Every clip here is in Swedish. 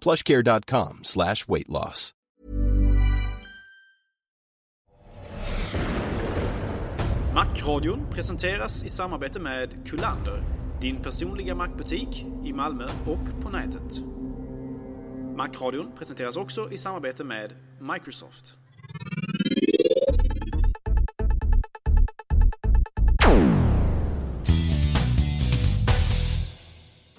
plushcare.com slash weight loss. Macradion presenteras i samarbete med Kullander, din personliga mackbutik i Malmö och på nätet. Macradion presenteras också i samarbete med Microsoft.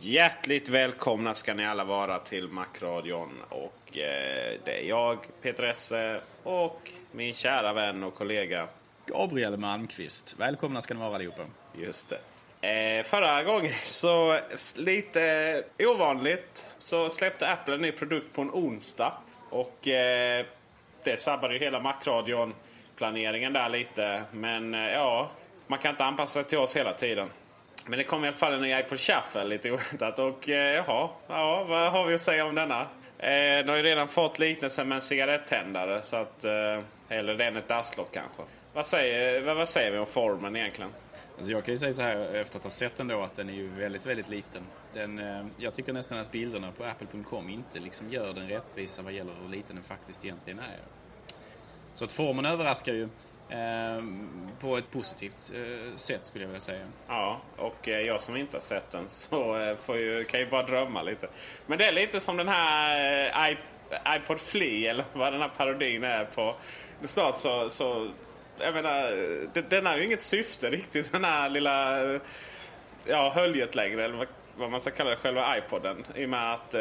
Hjärtligt välkomna ska ni alla vara till Macradion. Och eh, det är jag, Peter Esse och min kära vän och kollega. Gabriel Malmqvist. Välkomna ska ni vara allihopa. Just det. Eh, förra gången så, lite ovanligt, så släppte Apple en ny produkt på en onsdag. Och eh, det sabbade ju hela Macradion-planeringen där lite. Men eh, ja, man kan inte anpassa sig till oss hela tiden. Men det kom i alla fall en ny iPod Shuffle lite oväntat. Och eh, jaha, ja, vad har vi att säga om denna? Eh, den har ju redan fått liknelsen med en cigarettändare. Så att, eh, eller det ett dasslock kanske. Vad säger, vad, vad säger vi om formen egentligen? Alltså jag kan ju säga så här efter att ha sett den då att den är ju väldigt, väldigt liten. Den, eh, jag tycker nästan att bilderna på apple.com inte liksom gör den rättvisa vad gäller hur liten den faktiskt egentligen är. Så att formen överraskar ju. Ehm, på ett positivt eh, sätt skulle jag vilja säga. Ja, och eh, jag som inte har sett den så eh, får ju, kan ju bara drömma lite. Men det är lite som den här iPod Flea eller vad den här parodin är på. Snart så, så jag menar, den har ju inget syfte riktigt den här lilla ja, höljet längre. Eller vad man ska kalla det, själva iPoden. I och med att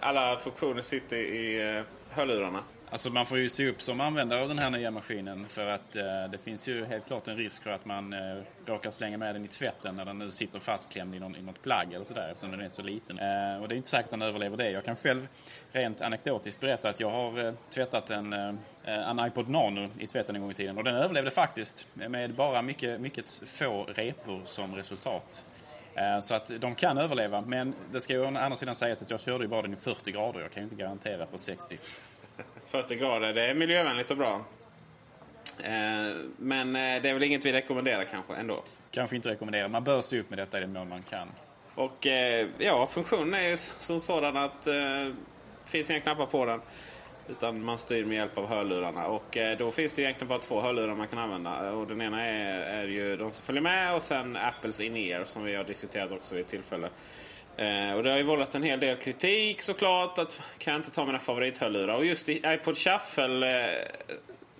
alla funktioner sitter i hörlurarna. Alltså man får ju se upp som användare av den här nya maskinen för att eh, det finns ju helt klart en risk för att man eh, råkar slänga med den i tvätten när den nu sitter fastklämd i, någon, i något plagg eller sådär eftersom den är så liten. Eh, och det är inte säkert att den överlever det. Jag kan själv rent anekdotiskt berätta att jag har eh, tvättat en, eh, en iPod Nano i tvätten en gång i tiden och den överlevde faktiskt med bara mycket, mycket få repor som resultat. Eh, så att de kan överleva, men det ska ju å andra sidan sägas att jag körde ju bara den i 40 grader. Jag kan ju inte garantera för 60. 40 grader, det är miljövänligt och bra. Eh, men eh, det är väl inget vi rekommenderar kanske ändå? Kanske inte rekommenderar. Man bör se upp med detta i den mån man kan. Och eh, ja, funktionen är som sådan att det finns inga knappar på den. Utan man styr med hjälp av hörlurarna. Och då finns det egentligen bara två hörlurar man kan använda. Och den ena är, är ju de som följer med och sen Apples in-ear som vi har diskuterat också vid ett tillfälle. Eh, och det har ju vållat en hel del kritik såklart. Att kan jag inte ta mina favorithörlurar? Och just i iPod Shuffle eh,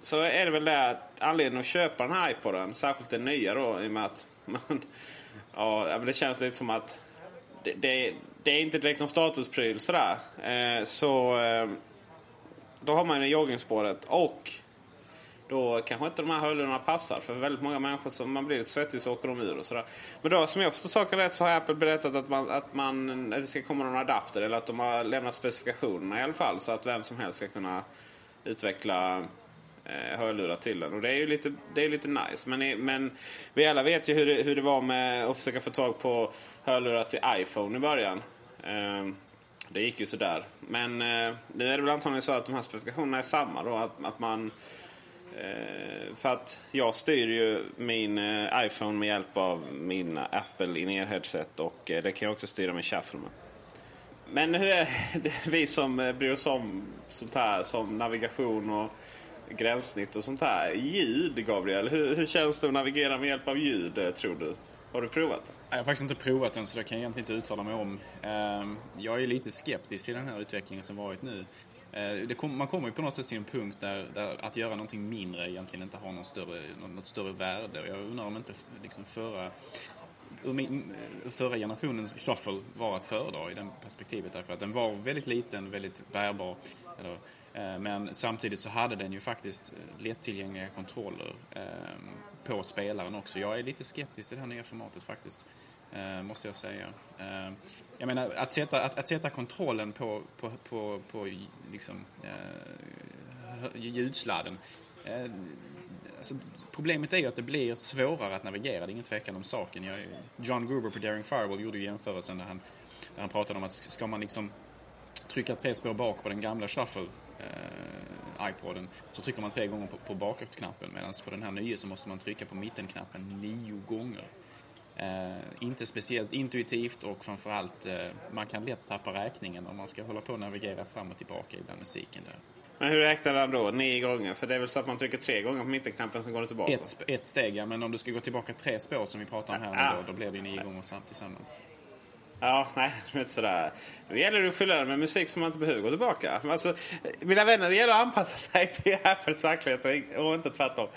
så är det väl det att anledningen att köpa den här iPoden, särskilt den nya då i och med att man, ja, det känns lite som att det, det, det är inte direkt någon statuspryl sådär. Eh, så eh, då har man ju joggingspåret och då kanske inte de här hörlurarna passar. För väldigt många människor som man blir lite svettig så åker de ur och sådär. Men då som jag förstår saken rätt så har Apple berättat att, man, att, man, att det ska komma någon adapter. Eller att de har lämnat specifikationerna i alla fall. Så att vem som helst ska kunna utveckla eh, hörlurar till den. Och det är ju lite, det är lite nice. Men, men vi alla vet ju hur det, hur det var med att försöka få tag på hörlurar till iPhone i början. Eh, det gick ju sådär. Men eh, nu är det väl antagligen så att de här specifikationerna är samma då. Att, att man... Eh, för att jag styr ju min eh, iPhone med hjälp av min Apple in headset och eh, det kan jag också styra med shuffle med. Men hur är det, vi som eh, bryr oss om sånt här som navigation och gränssnitt och sånt här. Ljud, Gabriel. Hur, hur känns det att navigera med hjälp av ljud, eh, tror du? Har du provat? Jag har faktiskt inte provat den så det kan jag egentligen inte uttala mig om. Ehm, jag är lite skeptisk till den här utvecklingen som varit nu. Eh, kom, man kommer ju på något sätt till en punkt där, där, att göra någonting mindre egentligen inte har någon större, något större värde. Jag undrar om inte liksom förra, förra generationens shuffle var att föredra i det perspektivet därför att den var väldigt liten, väldigt bärbar. Eller, eh, men samtidigt så hade den ju faktiskt eh, lättillgängliga kontroller eh, på spelaren också. Jag är lite skeptisk till det här nya formatet faktiskt eh, Måste jag säga. Eh, Jag menar att sätta, att, att sätta kontrollen på, på, på, på liksom, eh, ljudsladden. Eh, alltså, problemet är ju att det blir svårare att navigera, det är ingen tvekan om saken. Jag, John Gruber på Daring Fireball gjorde ju jämförelsen när han, när han pratade om att ska man liksom trycka tre spår bak på den gamla shuffle eh, iPoden så trycker man tre gånger på, på bakåtknappen medan på den här nya så måste man trycka på mittenknappen nio gånger. Eh, inte speciellt intuitivt och framförallt eh, man kan lätt tappa räkningen om man ska hålla på och navigera fram och tillbaka ibland musiken där. Men hur räknar han då? Nio gånger? För det är väl så att man trycker tre gånger på mittenknappen så går det tillbaka? Ett, ett steg ja, men om du ska gå tillbaka tre spår som vi pratar om här ja. då, då blir det nio gånger samt tillsammans. Ja, nej, det är inte sådär. Nu gäller det att fylla den med musik som man inte behöver gå tillbaka. Alltså, mina vänner, det gäller att anpassa sig till Apples verklighet och inte tvärtom.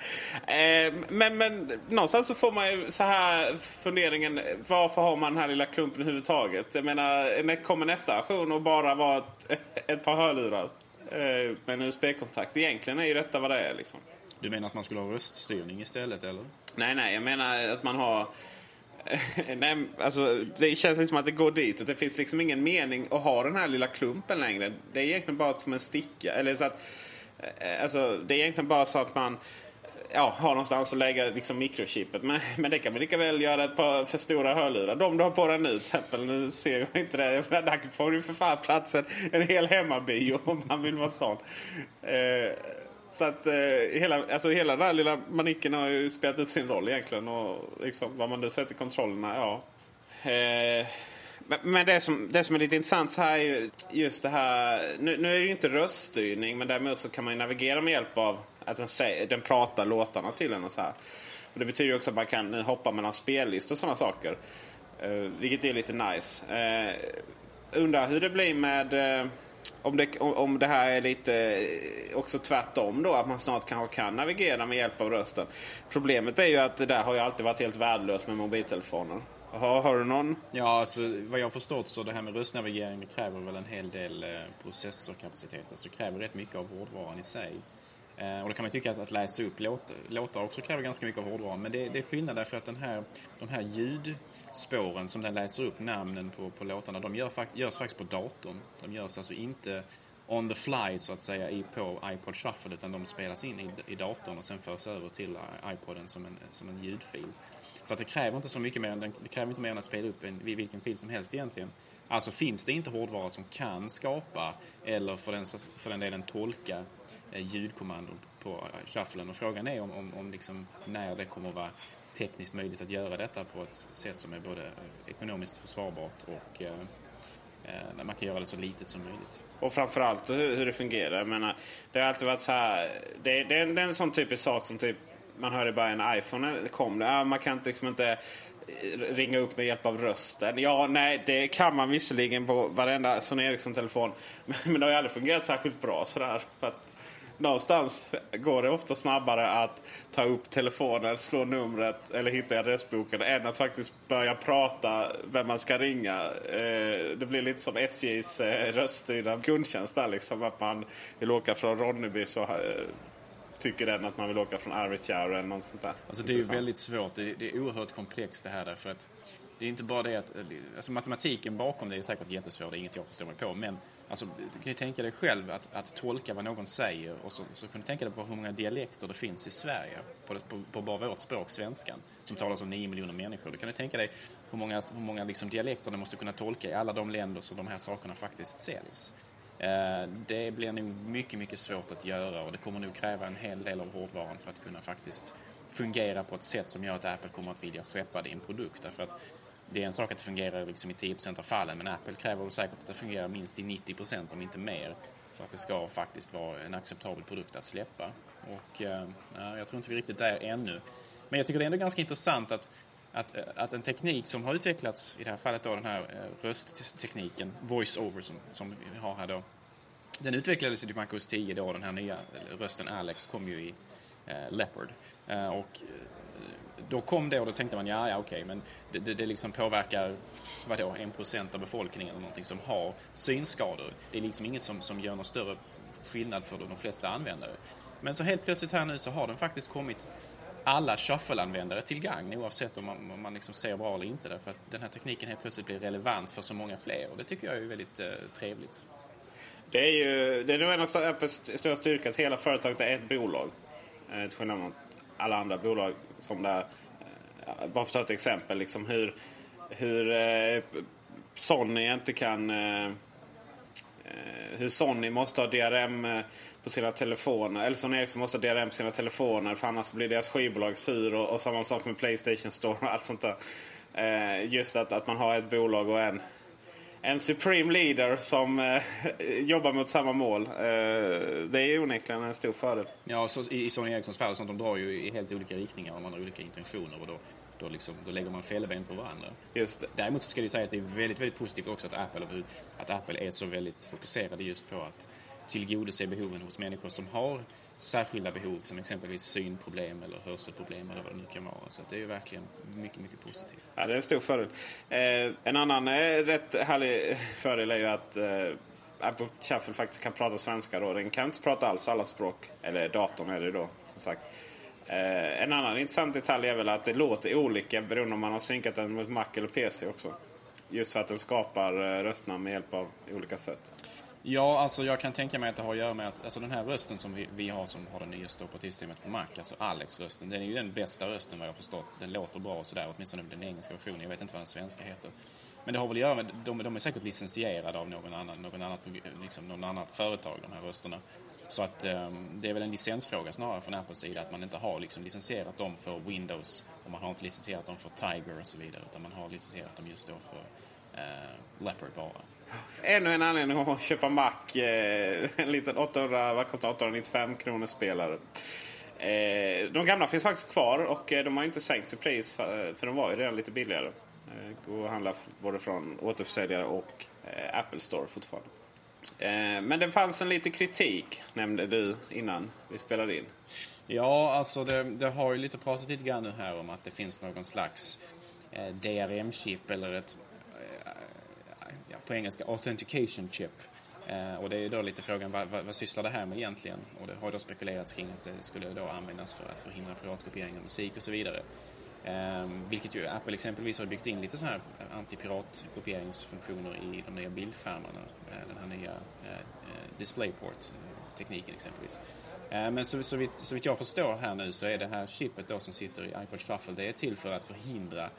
Eh, men, men någonstans så får man ju så här funderingen, varför har man den här lilla klumpen överhuvudtaget? Jag menar, när kommer nästa version och bara vara ett, ett par hörlurar eh, med en USB-kontakt? Egentligen är ju detta vad det är liksom. Du menar att man skulle ha röststyrning istället, eller? Nej, nej, jag menar att man har Nej, alltså, det känns liksom att det går dit och det finns liksom ingen mening att ha den här lilla klumpen längre. Det är egentligen bara som en sticka. Eller så att, eh, alltså, det är egentligen bara så att man ja, har någonstans att lägga liksom, mikrochippet. Men, men det kan man lika väl göra ett par för stora hörlurar. De du har på dig nu till exempel. Nu ser jag inte det. Där får du för fan platsen en hel hemmabio om man vill vara sån. Eh, så att eh, hela, alltså hela den här lilla manicken har ju spelat ut sin roll egentligen. Och liksom vad man nu sätter kontrollerna, ja. Eh, men det som, det som är lite intressant så här är ju just det här. Nu, nu är det ju inte röststyrning men däremot så kan man ju navigera med hjälp av att den, säger, den pratar låtarna till en och så här. Och det betyder ju också att man kan hoppa mellan spellistor och sådana saker. Eh, vilket är lite nice. Eh, undrar hur det blir med eh, om det, om det här är lite eh, också tvärtom då, att man snart kanske kan navigera med hjälp av rösten. Problemet är ju att det där har ju alltid varit helt värdelöst med mobiltelefoner. Har, har du någon? Ja, alltså, vad jag har förstått så det här med röstnavigering det kräver väl en hel del eh, processorkapacitet. Alltså, det kräver rätt mycket av hårdvaran i sig. Eh, och då kan man tycka att, att läsa upp låt, låtar också kräver ganska mycket av hårdvaran. Men det, det är skillnad därför att den här, de här ljudspåren som den läser upp, namnen på, på låtarna, de gör, görs faktiskt på datorn. De görs alltså inte on the fly så att säga i, på iPod Shuffle utan de spelas in i, i datorn och sen förs över till eh, iPoden som en, som en ljudfil. Så att det kräver inte så mycket mer, det kräver inte mer än att spela upp en, vilken fil som helst egentligen. Alltså finns det inte hårdvara som kan skapa eller för den, för den delen tolka Eh, ljudkommandon på eh, shufflen. Och frågan är om, om, om liksom när det kommer vara tekniskt möjligt att göra detta på ett sätt som är både eh, ekonomiskt försvarbart och när eh man kan göra det så litet som möjligt. Och framförallt hur, hur det fungerar. Jag menar, det har alltid varit så här. Det, det, det är en sån typisk sak som typ man hörde bara en iPhone kom. Ja, man kan liksom inte ringa upp med hjälp av rösten. Ja, nej, det kan man visserligen på varenda Sony Ericsson-telefon. Men det har ju aldrig fungerat särskilt bra sådär. För att någonstans går det ofta snabbare att ta upp telefonen, slå numret eller hitta adressboken än att faktiskt börja prata vem man ska ringa. Eh, det blir lite som SJs eh, röststyrda kundtjänst där liksom. Att man vill åka från Ronneby så eh, tycker den att man vill åka från Arvidsjaur eller något sånt där. Alltså det är ju väldigt svårt. Det är, det är oerhört komplext det här därför att det är inte bara det att, eh, alltså matematiken bakom det är säkert jättesvår, det är inget jag förstår mig på, men alltså, du kan ju tänka dig själv att, att tolka vad någon säger och så, så kan du tänka dig på hur många dialekter det finns i Sverige, på, på, på bara vårt språk, svenskan, som talas av 9 miljoner människor. Du kan du tänka dig hur många, hur många liksom dialekter du måste kunna tolka i alla de länder som de här sakerna faktiskt säljs. Eh, det blir nog mycket, mycket svårt att göra och det kommer nog kräva en hel del av hårdvaran för att kunna faktiskt fungera på ett sätt som gör att Apple kommer att vilja skeppa din produkt. Därför att det är en sak att det fungerar liksom i 10% av fallen men Apple kräver säkert att det fungerar minst i 90% om inte mer för att det ska faktiskt vara en acceptabel produkt att släppa. Och eh, jag tror inte vi är riktigt där ännu. Men jag tycker det är ändå ganska intressant att, att, eh, att en teknik som har utvecklats, i det här fallet då den här eh, rösttekniken, voice-over som, som vi har här då, den utvecklades i MacOS 10 då, den här nya rösten Alex kom ju i eh, Leopard. Eh, och eh, då kom det och då tänkte man, ja, ja okej, okay, men det, det, det liksom påverkar, vadå, en procent av befolkningen eller någonting som har synskador. Det är liksom inget som, som gör någon större skillnad för de flesta användare. Men så helt plötsligt här nu så har den faktiskt kommit alla shuffle-användare till gagn oavsett om man, om man liksom ser bra eller inte. Därför att den här tekniken helt plötsligt blir relevant för så många fler och det tycker jag är väldigt eh, trevligt. Det är ju det är nog en av Apples stora styrkor att hela företaget är ett bolag. Eh, till skillnad mot alla andra bolag som där. Eh, bara för att ta ett exempel. Liksom hur, hur eh, Sony inte kan... Eh, Eh, hur Sony måste ha DRM eh, på sina telefoner. Eller Sony Ericsson måste ha DRM på sina telefoner för annars blir deras skivbolag sur. Och, och samma sak med Playstation Store och allt sånt där. Eh, just att, att man har ett bolag och en en supreme leader som eh, jobbar mot samma mål. Eh, det är onekligen en stor fördel. Ja, så i, i Sony Ericssons fall, så de drar ju i helt olika riktningar och man har olika intentioner. Och då, då, liksom, då lägger man fälleben för varandra. Just det. Däremot så ska jag säga att det är väldigt, väldigt positivt också att Apple, att Apple är så väldigt fokuserade just på att tillgodose behoven hos människor som har särskilda behov som exempelvis synproblem eller hörselproblem eller vad det nu kan vara. Så det är ju verkligen mycket, mycket positivt. Ja, det är en stor fördel. Eh, en annan eh, rätt härlig fördel är ju att eh, Apple Shuffle faktiskt kan prata svenska då. Den kan inte prata alls alla språk. Eller datorn är det då, som sagt. Eh, en annan intressant detalj är väl att det låter olika beroende om man har synkat den mot Mac eller PC också. Just för att den skapar eh, rösterna med hjälp av olika sätt. Ja, alltså jag kan tänka mig att det har att göra med att alltså den här rösten som vi, vi har som har det nyaste operativsystemet på Mac, alltså Alex-rösten, den är ju den bästa rösten vad jag förstått. Den låter bra och sådär, åtminstone den engelska versionen. Jag vet inte vad den svenska heter. Men det har väl att göra med, de, de är säkert licensierade av någon annan, någon annat, liksom någon annat företag, de här rösterna. Så att ehm, det är väl en licensfråga snarare från Apples sida att man inte har liksom licensierat dem för Windows och man har inte licensierat dem för Tiger och så vidare utan man har licensierat dem just då för eh, Leopard bara. Ännu en anledning att köpa Mac. Eh, en liten 800, vad kostar 895 kronor spelare. Eh, de gamla finns faktiskt kvar och eh, de har inte sänkt sitt pris eh, för de var ju redan lite billigare. Eh, Går att handla både från återförsäljare och Apple Store fortfarande. Eh, men det fanns en lite kritik, nämnde du innan vi spelade in. Ja, alltså det, det har ju lite pratat lite grann nu här om att det finns någon slags eh, DRM-chip eller ett eh, ja, på engelska authentication chip. Och det är då lite frågan vad, vad, vad sysslar det här med egentligen? Och det har då spekulerats kring att det skulle då användas för att förhindra piratkopiering av musik och så vidare. Eh, vilket ju Apple exempelvis har byggt in lite så här eh, antipiratkopieringsfunktioner i de nya bildskärmarna. Eh, den här nya eh, eh DisplayPort-tekniken eh, exempelvis. Eh, men så, så, vitt, så vitt jag förstår här nu så är det här chippet då som sitter i iPod Shuffle, det är till för att förhindra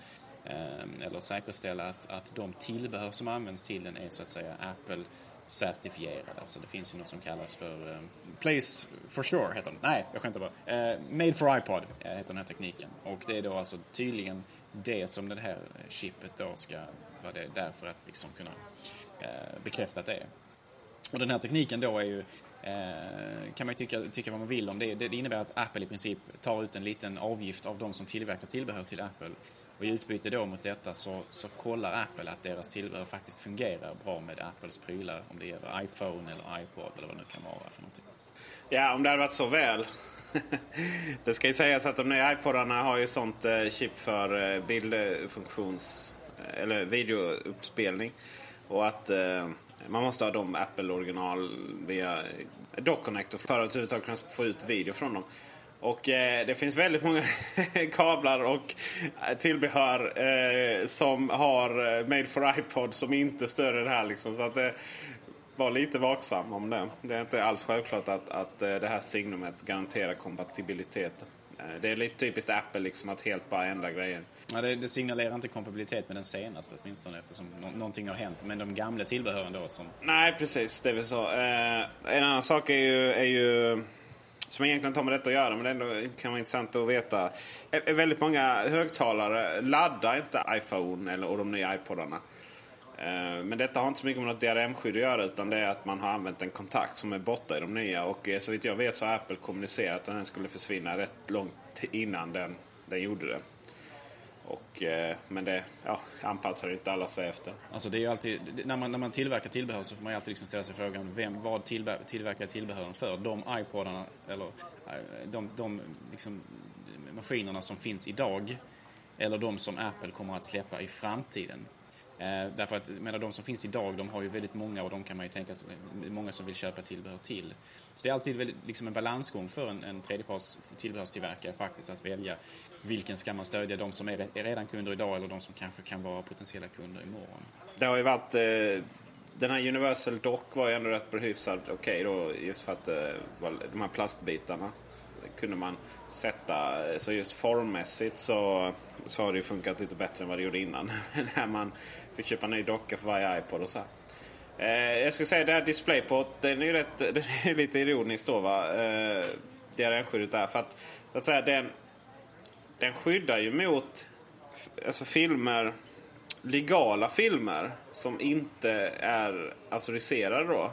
ehm, eller säkerställa att, att de tillbehör som används till den är så att säga Apple certifierade. Alltså det finns ju något som kallas för um, Place for sure heter den. Nej, jag skämtar bara. Uh, made for iPod uh, heter den här tekniken. Och det är då alltså tydligen det som det här chippet då ska vara det där för att liksom kunna uh, bekräfta att det är. Och den här tekniken då är ju kan man ju tycka, tycka vad man vill om. Det, det innebär att Apple i princip tar ut en liten avgift av de som tillverkar tillbehör till Apple och i utbyte då mot detta så, så kollar Apple att deras tillbehör faktiskt fungerar bra med Apples prylar. Om det gäller iPhone eller iPod eller vad det nu kan vara för någonting. Ja, om det hade varit så väl. det ska ju sägas att de nya iPodarna har ju sånt eh, chip för eh, bildfunktions... Eller videouppspelning. Och att eh, man måste ha de Apple original via Dock Connector för att överhuvudtaget kunna få ut video från dem. Och eh, det finns väldigt många kablar och tillbehör eh, som har eh, Made for iPod som inte stöder det här. Liksom. Så att eh, var lite vaksam om det. Det är inte alls självklart att, att eh, det här signumet garanterar kompatibilitet. Eh, det är lite typiskt Apple liksom att helt bara ändra grejer. Ja, det, det, signalerar inte kompatibilitet med den senaste åtminstone eftersom no någonting har hänt. Men de gamla tillbehören då som... Nej precis, det är väl så. Eh, en annan sak är ju, är ju som egentligen inte har med detta att göra men det ändå kan vara intressant att veta. Är, väldigt många högtalare laddar inte iPhone eller, och de nya iPodarna. Eh, men detta har inte så mycket med något DRM-skydd att göra utan det är att man har använt en kontakt som är borta i de nya. Och eh, så vitt jag vet så har Apple kommunicerat att den skulle försvinna rätt långt innan den, den gjorde det. Och, eh, men det ja, anpassar inte alla sig efter. Alltså det är alltid, när, man, när man tillverkar tillbehör så får man alltid liksom ställa sig frågan vem, vad tillver, tillverkar tillbehören för? De iPodarna eller eh, de, de liksom, maskinerna som finns idag eller de som Apple kommer att släppa i framtiden. Eh, därför att menar, de som finns idag de har ju väldigt många och de kan man ju tänka sig, många som vill köpa tillbehör till. Så det är alltid väldigt, liksom en balansgång för en, en tredjeparts tillbehörstillverkare faktiskt att välja vilken ska man stödja, de som är, är redan kunder idag eller de som kanske kan vara potentiella kunder imorgon. Det har ju varit eh, den här Universal Dock var ju ändå rätt hyfsad okej okay då just för att eh, de här plastbitarna kunde man sätta, så just formmässigt så, så har det ju funkat lite bättre än vad det gjorde innan. När man fick köpa en ny docka för varje iPod och så. Eh, jag ska säga det här DisplayPort, den är ju rätt, den är lite ironiskt då va. Eh, DRM-skyddet där. För att, så att säga, den, den skyddar ju mot alltså filmer, legala filmer som inte är auktoriserade då.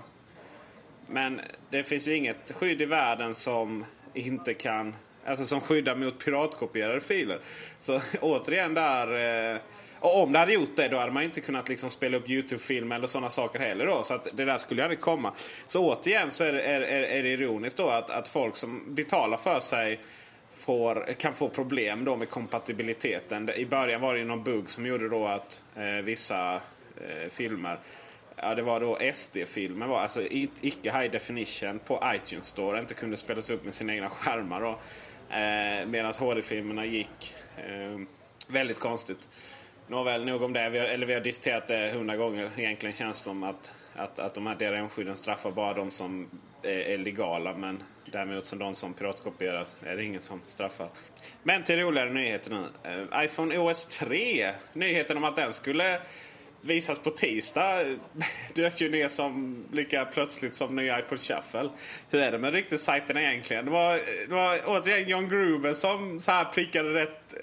Men det finns ju inget skydd i världen som inte kan Alltså som skyddar mot piratkopierade filer. Så återigen där... Eh, och om det hade gjort det då hade man inte kunnat liksom spela upp YouTube-filmer eller sådana saker heller då. Så att det där skulle ju aldrig komma. Så återigen så är det, är, är det ironiskt då att, att folk som betalar för sig får, kan få problem då med kompatibiliteten. I början var det ju någon bugg som gjorde då att eh, vissa eh, filmer Ja, det var då SD-filmer, alltså icke high definition på iTunes Store, inte kunde spelas upp med sina egna skärmar. Då. Eh, Medan HD-filmerna gick eh, väldigt konstigt. Nåväl, nog om det. Vi har, eller vi har diskuterat det hundra gånger. Egentligen känns det som att, att, att de här DRM-skydden straffar bara de som är, är, legala. Men däremot som de som piratkopierar är det ingen som straffar. Men till roligare nyheter nu. Eh, iPhone OS 3. Nyheten om att den skulle visas på tisdag dök ju ner som lika plötsligt som nya iPod Shuffle. Hur är det med ryktessajterna egentligen? Det var, det var återigen John Gruber som så här prickade rätt,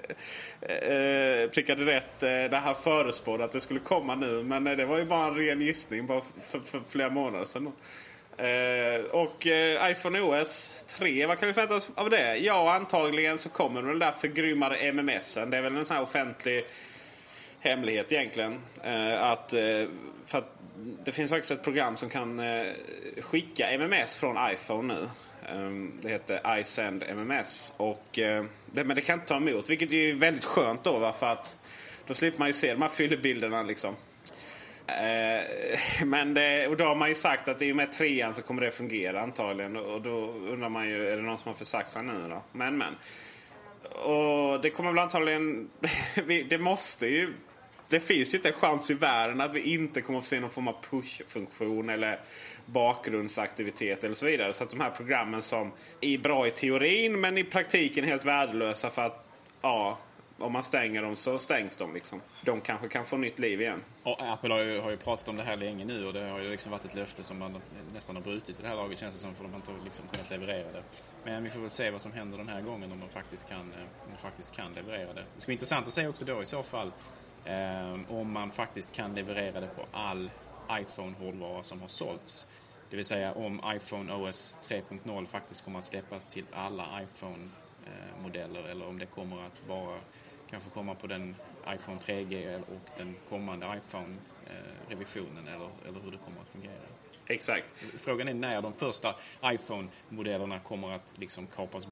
eh, eh prickade rätt eh, det här förespådde att det skulle komma nu. Men eh, det var ju bara en ren gissning bara för, för flera månader sedan. Eh, och eh, iPhone OS 3, vad kan vi förvänta oss av det? Ja, antagligen så kommer den där förgrymmade MMSen. Det är väl en sån här offentlig hemlighet egentligen. Eh, att, eh, för att det finns faktiskt ett program som kan eh, skicka MMS från iPhone nu. Ehm, det heter iSend MMS. Och, eh, det, men det kan inte ta emot, vilket är väldigt skönt då. Va? För att då slipper man ju se de här fyllebilderna liksom. Eh, men det, och då har man ju sagt att i och med trean så kommer det fungera antagligen. Och då undrar man ju, är det någon som har försagt sig nu då? Men men. Och det kommer väl antagligen... det måste ju det finns ju inte en chans i världen att vi inte kommer att få se någon form av push-funktion eller bakgrundsaktivitet eller så vidare. Så att de här programmen som är bra i teorin men i praktiken helt värdelösa för att ja, om man stänger dem så stängs de. Liksom. De kanske kan få nytt liv igen. Och Apple har ju, har ju pratat om det här länge nu och det har ju liksom varit ett löfte som man nästan har brutit vid det här laget känns det som för de har inte liksom kunnat leverera det. Men vi får väl se vad som händer den här gången om de faktiskt kan, eh, om de faktiskt kan leverera det. Det ska bli intressant att se också då i så fall om man faktiskt kan leverera det på all iPhone-hårdvara som har sålts. Det vill säga om iPhone OS 3.0 faktiskt kommer att släppas till alla iPhone-modeller eller om det kommer att bara kanske komma på den iPhone 3G och den kommande iPhone-revisionen eller, eller hur det kommer att fungera. Exakt. Frågan är när de första iPhone-modellerna kommer att liksom kapas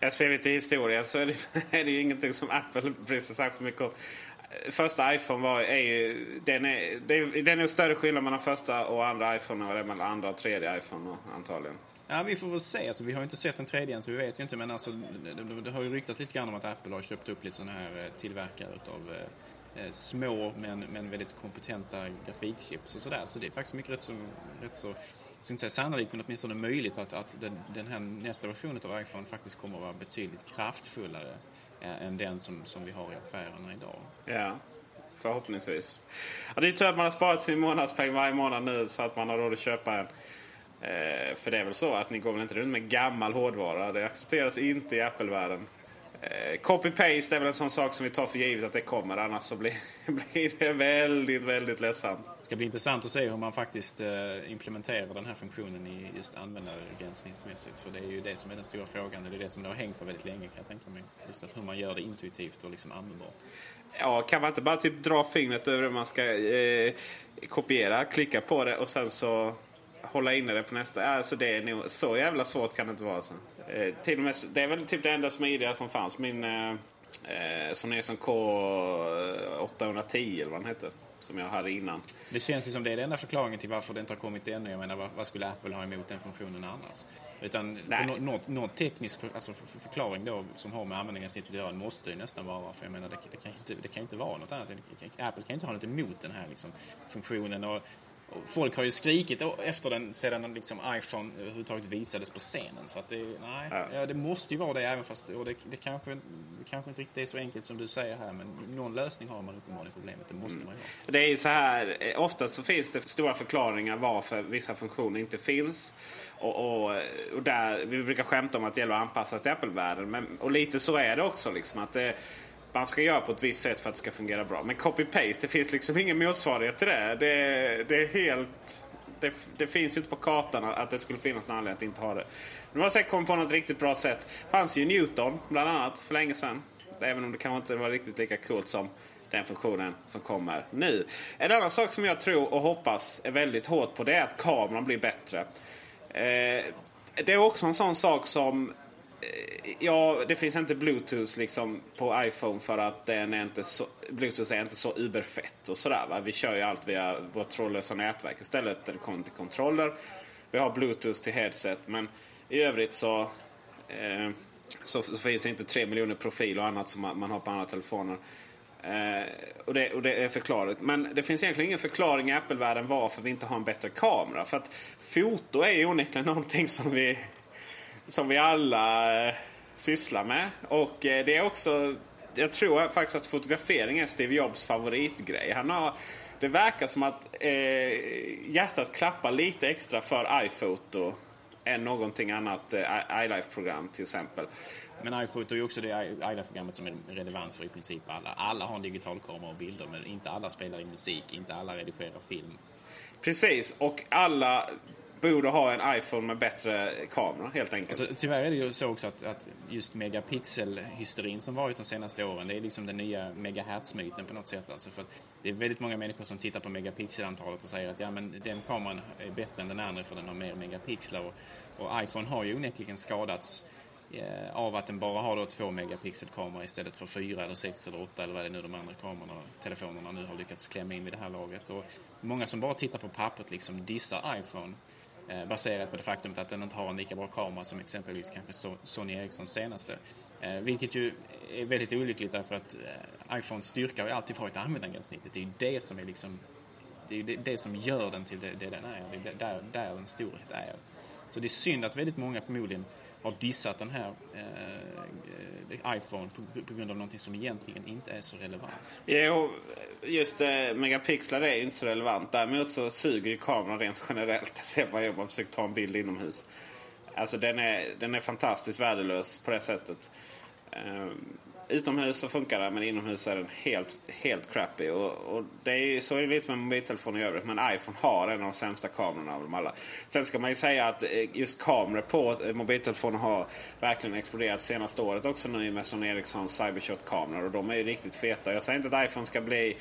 Jag ser till historien så är det, är det ju ingenting som Apple bryr sig särskilt mycket om. Första iPhone var, är ju, den är, det är, den är större skillnad mellan första och andra iPhone än vad det är mellan andra och tredje iPhone antagligen. Ja, vi får väl se. Alltså, vi har ju inte sett den tredje än så vi vet ju inte. Men alltså, det, det, det har ju ryktats lite grann om att Apple har köpt upp lite sådana här eh, tillverkare utav eh, eh, små men, men väldigt kompetenta grafikchips och sådär. Så det är faktiskt mycket rätt så, rätt så ska inte säga sannolikt, men åtminstone möjligt att, att den, den här nästa version av iPhone faktiskt kommer att vara betydligt kraftfullare eh, än den som, som vi har i affärerna idag. Ja, förhoppningsvis. Ja, det är tur att man har sparat sin månadspeng varje månad nu så att man har råd att köpa en. Eh, för det är väl så att ni går väl inte runt med gammal hårdvara. Det accepteras inte i Apple-världen. Eh, Copy-paste är väl en sån sak som vi tar för givet att det kommer. Annars så blir, blir det väldigt, väldigt ledsamt. Det ska bli intressant att se hur man faktiskt eh, implementerar den här funktionen i just användargränssnittsmässigt. För det är ju det som är den stora frågan. Det är det som det har hängt på väldigt länge kan jag tänka mig. Just att hur man gör det intuitivt och liksom användbart. Ja, kan man inte bara typ dra fingret över hur man ska eh, kopiera, klicka på det och sen så hålla inne det på nästa. Alltså det är nog, så jävla svårt kan det inte vara. Alltså. Eh, till och med, det är väl typ det enda smidiga som fanns. Min eh, Sony Ericsson K810 eller vad den heter. Som jag hade innan. Det känns ju som det är den enda förklaringen till varför det inte har kommit ännu. Jag menar, vad, vad skulle Apple ha emot den funktionen annars? Utan något teknisk för, alltså för, förklaring då som har med användargränssnittet att göra måste ju nästan vara. För jag menar, det, det, kan inte, det kan ju inte vara något annat. Apple kan ju inte ha något emot den här liksom, funktionen. Och, folk har ju skrikit efter den sedan liksom iPhone överhuvudtaget visades på scenen. Så att det, nej, ja. ja det måste ju vara det även fast och det, det, kanske, det kanske inte riktigt är så enkelt som du säger här. Men någon lösning har man uppenbarligen problemet. Det måste mm. man ju ha. Det är ju så här, oftast så finns det stora förklaringar varför vissa funktioner inte finns. Och, och, och där, vi brukar skämta om att det gäller att anpassa till Apple-världen. Och lite så är det också. Liksom, att det, man ska göra på ett visst sätt för att det ska fungera bra. Men copy-paste, det finns liksom ingen motsvarighet till det. Det, det är helt... Det, det, finns ju inte på kartan att det skulle finnas någon anledning att inte ha det. Nu har jag säkert kommit på något riktigt bra sätt. Det fanns ju Newton bland annat för länge sedan. Även om det kanske inte var riktigt lika coolt som den funktionen som kommer nu. En annan sak som jag tror och hoppas är väldigt hårt på det är att kameran blir bättre. Eh, det är också en sån sak som Ja, det finns inte Bluetooth liksom på iPhone för att den är inte så, Bluetooth är inte så uberfett och sådär. Va? Vi kör ju allt via vårt trådlösa nätverk istället där det kommer till kontroller. Vi har Bluetooth till headset men i övrigt så, eh, så, så, finns det inte tre miljoner profiler och annat som man, man har på andra telefoner. Eh, och, det, och det är förklarligt. Men det finns egentligen ingen förklaring i Apple-världen varför vi inte har en bättre kamera. För att foto är ju onekligen någonting som vi, som vi alla eh, sysslar med. Och eh, det är också, jag tror faktiskt att fotografering är Steve Jobs favoritgrej. Han har, det verkar som att eh, hjärtat klappar lite extra för iPhoto än någonting annat eh, iLife-program till exempel. Men iPhoto är ju också det iLife-programmet som är relevant för i princip alla. Alla har en digital kamera och bilder men inte alla spelar in musik, inte alla redigerar film. Precis, och alla borde ha en iPhone med bättre kamera helt enkelt. Alltså, tyvärr är det ju så också att, att just megapixelhysterin som varit de senaste åren, det är liksom den nya megahertzmyten på något sätt. Alltså för det är väldigt många människor som tittar på megapixelantalet och säger att ja, men den kameran är bättre än den andra för den har mer megapixlar. Och, och iPhone har ju onekligen skadats eh, av att den bara har då två megapixelkamera istället för fyra eller sex eller åtta eller vad det är nu de andra kamerorna, telefonerna nu har lyckats klämma in vid det här laget. Och många som bara tittar på pappret liksom dissar iPhone Eh, baserat på det faktum att den inte har en lika bra kamera som exempelvis kanske Sony Ericssons senaste. Eh, vilket ju är väldigt olyckligt därför att eh, iPhones styrka har ju alltid varit användargränssnittet. Det är ju det som är liksom det är det, det, som gör den till det, det den är. Det är där, där en storhet är. Så det är synd att väldigt många förmodligen har dissat den här eh, eh, iPhone på, på, grund av någonting som egentligen inte är så relevant. Jo, just eh, megapixlar är ju inte så relevant. Däremot så suger ju kameran rent generellt. Jag ser bara jag försöker ta en bild inomhus. Alltså den är, den är fantastiskt värdelös på det sättet. Um, utomhus så funkar det men inomhus är den helt, helt crappy. Och, och det är, så är det lite med mobiltelefoner i övrigt. Men iPhone har en av de sämsta kamerorna av dem alla. Sen ska man ju säga att eh, just kameror på eh, mobiltelefoner har verkligen exploderat senaste året också nu med Sony Ericssons Cybershot-kameror. Och de är ju riktigt feta. Jag säger inte att iPhone ska bli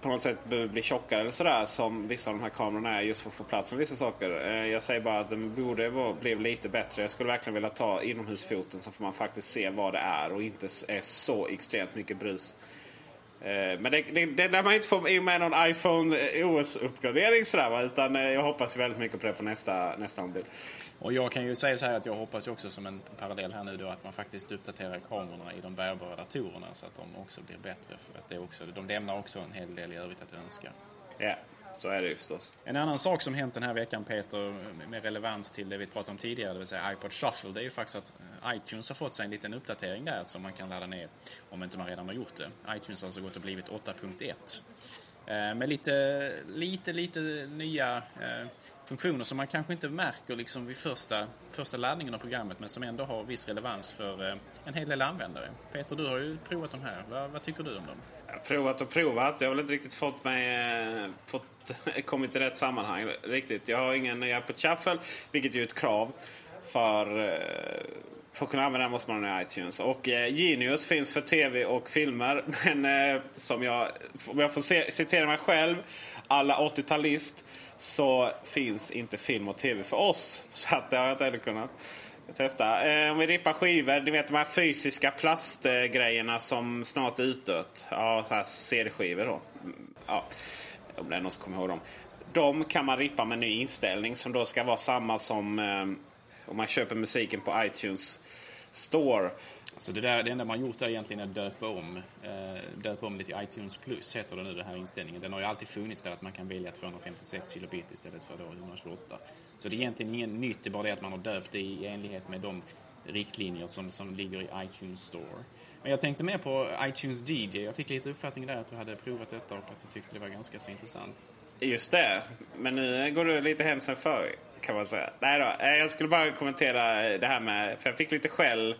på något sätt behöver bli tjockare eller sådär som vissa av de här kamerorna är just för att få plats med vissa saker. Eh, jag säger bara att den borde bli lite bättre. Jag skulle verkligen vilja ta inomhusfoten så får man faktiskt se vad det är och inte är så extremt mycket brus. Eh, men det, det, det lär man inte få i och med någon iPhone eh, OS-uppgradering sådär va? Utan jag hoppas väldigt mycket på det på nästa, nästa mobil. Och jag kan ju säga så här att jag hoppas också som en parallell här nu då att man faktiskt uppdaterar kamerorna i de bärbara datorerna så att de också blir bättre. För att det också, de lämnar också en hel del i övrigt att önska. Ja, så är det ju förstås. En annan sak som hänt den här veckan Peter med relevans till det vi pratade om tidigare, det vill säga iPod Shuffle, det är ju faktiskt att iTunes har fått sig en liten uppdatering där som man kan ladda ner om inte man redan har gjort det. iTunes har alltså gått och blivit 8.1. Eh, med lite, lite, lite nya eh, funktioner som man kanske inte märker liksom vid första, första laddningen av programmet men som ändå har viss relevans för eh, en hel del användare. Peter, du har ju provat de här. Vad, vad tycker du om dem? Jag har provat och provat. Jag har väl inte riktigt fått mig... Eh, fått, kommit i rätt sammanhang riktigt. Jag har ingen ny Apple Shuffle, vilket är ju ett krav för eh, för att kunna använda den måste man ha iTunes. Och eh, Genius finns för tv och filmer. Men eh, som jag, om jag får se, citera mig själv, alla 80-talist, så finns inte film och tv för oss. Så att det har jag inte heller kunnat testa. Eh, om vi rippar skivor, ni vet de här fysiska plastgrejerna som snart är utdött. Ja, så här CD-skivor då. Ja, om det är någon som kommer ihåg dem. De kan man rippa med ny inställning som då ska vara samma som eh, om man köper musiken på iTunes Store. Så det, där, det enda man gjort är egentligen att döpa om, eh, döpa om det till iTunes Plus, heter det nu, den här inställningen. Den har ju alltid funnits där att man kan välja 256 kilobit istället för då 128. Så det är egentligen inget nytt, det är bara det att man har döpt det i enlighet med de riktlinjer som, som ligger i iTunes Store. Men jag tänkte mer på iTunes DJ. Jag fick lite uppfattning där att du hade provat detta och att du tyckte det var ganska så intressant. Just det, men nu går du lite hem som förr kan man säga. Nej då, eh, jag skulle bara kommentera det här med, för jag fick lite skäll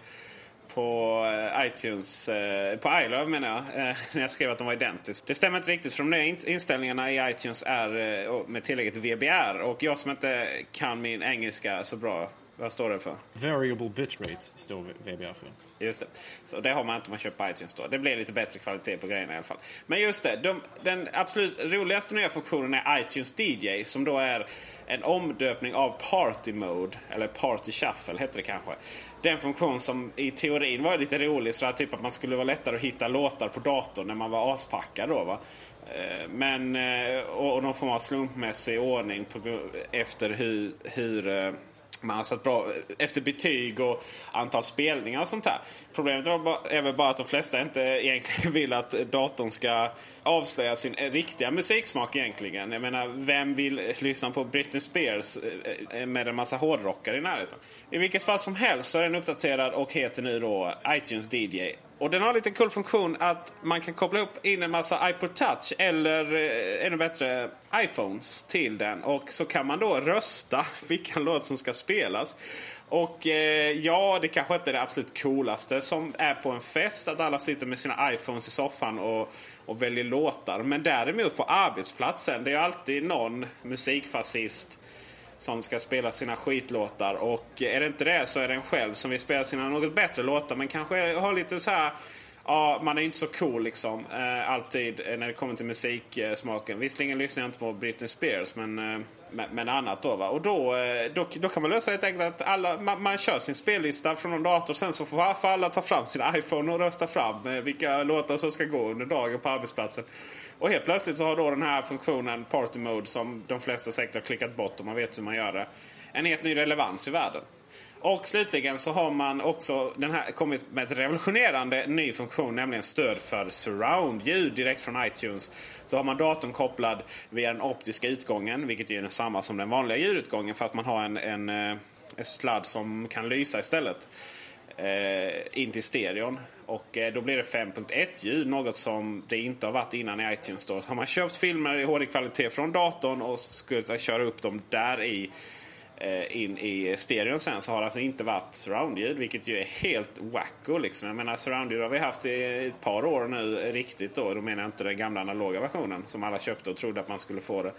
på eh, iTunes, eh, på iLove menar jag, eh, när jag skrev att de var identiska. Det stämmer inte riktigt för de nya inställningarna i iTunes är med tillägget VBR och jag som inte kan min engelska så bra vad står det för? Variable bitrate står VBR för. Just det. Så det har man inte om man köper iTunes då. Det blir lite bättre kvalitet på grejerna i alla fall. Men just det. De, den absolut roligaste nya funktionen är iTunes DJ. Som då är en omdöpning av Party Mode. Eller Party Shuffle heter det kanske. Den funktion som i teorin var lite rolig. Så att typ att man skulle vara lättare att hitta låtar på datorn när man var aspackad då va. Eh, men, eh, och någon form av slumpmässig ordning på, efter hur, hur eh, man har satt bra eh, efter betyg och antal spelningar och sånt där. Problemet är väl bara att de flesta inte egentligen vill att datorn ska avslöja sin eh, riktiga musiksmak egentligen. Jag menar, vem vill lyssna på Britney Spears eh, med en massa hårdrockare i närheten? I vilket fall som helst så är den uppdaterad och heter nu då iTunes DJ. Och den har en lite cool funktion att man kan koppla upp in en massa iPod Touch eller eh, ännu bättre iPhones till den. Och så kan man då rösta vilken låt som ska spelas. Och eh, ja, det kanske inte är det absolut coolaste som är på en fest. Att alla sitter med sina iPhones i soffan och, och väljer låtar. Men däremot på arbetsplatsen, det är ju alltid någon musikfascist som ska spela sina skitlåtar. Och är det inte det så är det en själv som vill spela sina något bättre låtar. Men kanske har lite så här... Ja, man är inte så cool liksom. Eh, alltid när det kommer till musiksmaken. Visserligen lyssnar jag inte på Britney Spears men, eh, men, annat då. Va? Och då, eh, då, då kan man lösa det enkelt att alla, man, man kör sin spellista från någon dator. Sen så får alla ta fram sin iPhone och rösta fram eh, vilka låtar som ska gå under dagen på arbetsplatsen. Och helt plötsligt så har då den här funktionen Party Mode som de flesta säkert har klickat bort och man vet hur man gör det. En helt ny relevans i världen. Och slutligen så har man också den här, kommit med ett revolutionerande ny funktion, nämligen stöd för surround-ljud direkt från iTunes. Så har man datorn kopplad via den optiska utgången, vilket är samma som den vanliga ljudutgången för att man har en, en, eh, en sladd som kan lysa istället. Eh, in till stereon. Och eh, då blir det 5.1-ljud, något som det inte har varit innan i iTunes. Då. Så har man köpt filmer i HD-kvalitet från datorn och skulle köra upp dem där i Eh, in i stereon sen så har det alltså inte varit surroundljud vilket ju är helt wacko liksom. Jag menar surroundljud har vi haft i ett par år nu riktigt då. Då menar jag inte den gamla analoga versionen som alla köpte och trodde att man skulle få det.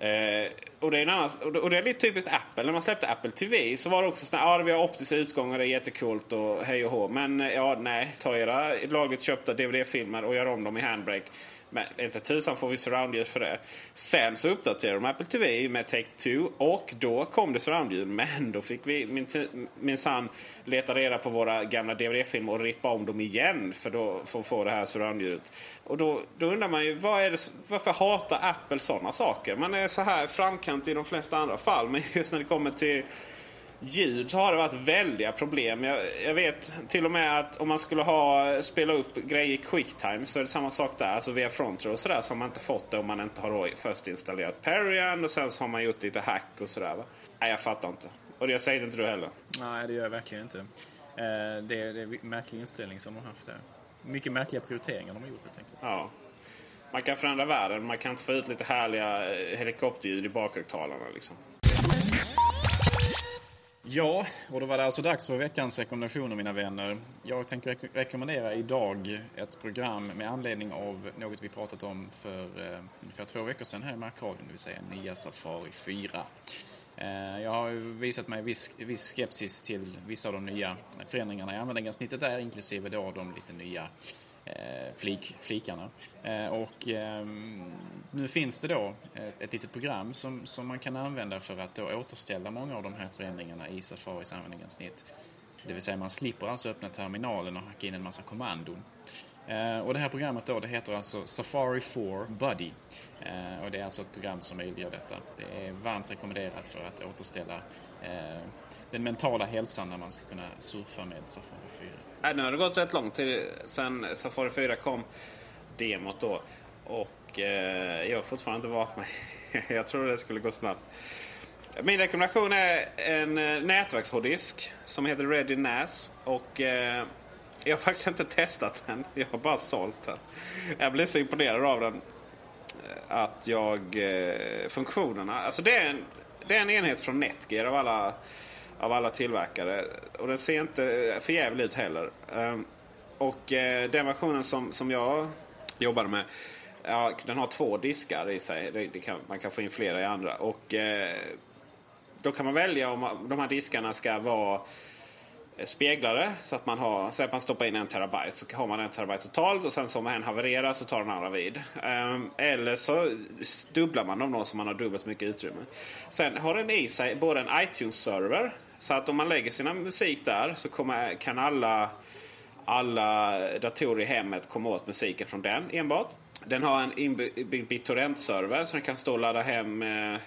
Eh, och, det är en annan, och det är lite typiskt Apple. När man släppte Apple TV så var det också sådär, ja vi har optisk utgång och det är jättekult och hej och hå. Men eh, ja, nej, ta era lagligt köpta DVD-filmer och gör om dem i Handbrake. Men inte tusan får vi surroundljud för det. Sen så uppdaterade de Apple TV med Take-Two och då kom det surroundljud. Men då fick vi minsann min leta reda på våra gamla DVD-filmer och rippa om dem igen för, då, för att få det här surroundljudet. Och då, då undrar man ju vad är det, varför hatar Apple sådana saker? Man är så här framkant i de flesta andra fall men just när det kommer till ljud så har det varit väldiga problem. Jag, jag, vet till och med att om man skulle ha spela upp grejer i Quicktime så är det samma sak där. Alltså via Frontrow och sådär så har man inte fått det om man inte har först installerat Perian och sen så har man gjort lite hack och sådär. Va? Nej, jag fattar inte. Och det säger inte du heller. Nej, det gör jag verkligen inte. Eh, det är, det är en märklig inställning som de har haft där. Mycket märkliga prioriteringar de har gjort helt enkelt. Ja. Man kan förändra världen, man kan inte få ut lite härliga eh, helikopterljud i bakhögtalarna liksom. Ja, och då var det alltså dags för veckans rekommendationer mina vänner. Jag tänker rek rekommendera idag ett program med anledning av något vi pratat om för eh, ungefär två veckor sedan här i Markradion, det vill säga nya Safari 4. Eh, jag har visat mig viss, viss skepsis till vissa av de nya förändringarna i användargränssnittet där, inklusive då de lite nya Eh, Eh, flik, flikarna. Eh, och ehm, nu finns det då ett, litet program som, som man kan använda för att då återställa många av de här förändringarna i Safaris användargränssnitt. Det vill säga man slipper alltså öppna terminalen och hacka in en massa kommandon. Eh, och det här programmet då, det heter alltså Safari 4 Buddy. Och det är alltså ett program som möjliggör detta. Det är varmt rekommenderat för att återställa den mentala hälsan när man ska kunna surfa med Safari 4. Äh, nu har det gått rätt långt till, sedan Safari 4 kom, demot då. Och eh, jag har fortfarande inte vant mig. jag trodde det skulle gå snabbt. Min rekommendation är en eh, nätverkshårddisk som heter Ready NAS. Och eh, jag har faktiskt inte testat den. Jag har bara sålt den. Jag blev så imponerad av den. Eh, att jag... Eh, funktionerna. Alltså det är en, det är en enhet från Netgear av alla, av alla tillverkare. Och den ser inte för jävligt ut heller. Ehm, och eh, den versionen som, som jag jobbade med. Ja, den har två diskar i sig. Det, det kan, man kan få in flera i andra. Och eh, då kan man välja om de här diskarna ska vara eh, speglare. Så att man har, så att man stoppar in en terabyte så har man en terabyte totalt och sen så om en havererar så tar den andra vid. Um, eller så dubblar man dem då så man har dubbelt så mycket utrymme. Sen har den i sig både en iTunes-server så att om man lägger sina musik där så kommer, kan alla, alla datorer i hemmet komma åt musiken från den enbart. Den har en inbyggd BitTorrent-server så den kan stå och ladda hem eh,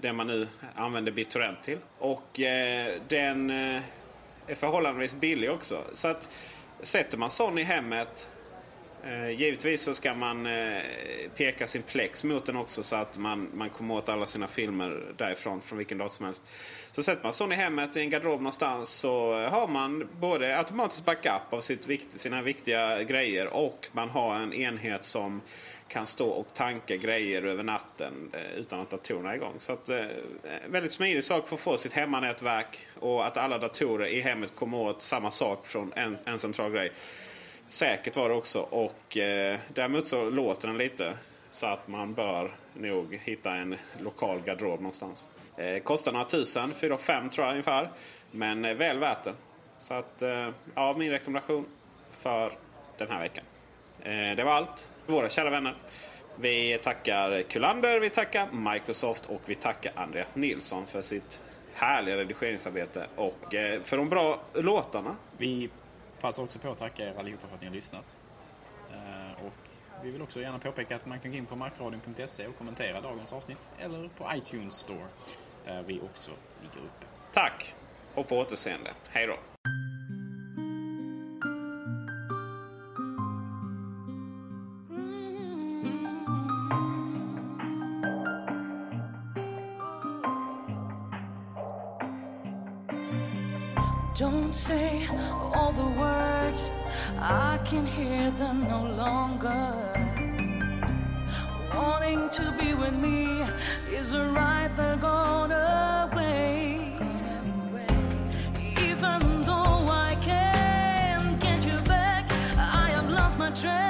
det man nu använder BitTorrent till. Och eh, den eh, är förhållandevis billig också. Så att sätter man sån i hemmet Eh, givetvis så ska man eh, peka sin plex mot den också så att man, man kommer åt alla sina filmer därifrån från vilken dator som helst. Så sätter man Sony i hemmet i en garderob någonstans så har man både automatisk backup av sitt, sina viktiga grejer och man har en enhet som kan stå och tanka grejer över natten eh, utan att datorerna är igång. Så att, eh, väldigt smidig sak för att få sitt hemmanätverk och att alla datorer i hemmet kommer åt samma sak från en, en central grej. Säkert var det också och eh, däremot så låter den lite. Så att man bör nog hitta en lokal garderob någonstans. Eh, kostar några tusen, 4-5 tror jag ungefär. Men eh, väl värt det. Så att, eh, ja, min rekommendation för den här veckan. Eh, det var allt, våra kära vänner. Vi tackar Kullander, vi tackar Microsoft och vi tackar Andreas Nilsson för sitt härliga redigeringsarbete och eh, för de bra låtarna. Vi passar också på att tacka er allihopa för att ni har lyssnat. Eh, och vi vill också gärna påpeka att man kan gå in på markradion.se och kommentera dagens avsnitt eller på iTunes Store där vi också ligger uppe. Tack och på återseende. Hej då! I can hear them no longer. Wanting to be with me is a right they're gone away. Even though I can't get you back, I have lost my track.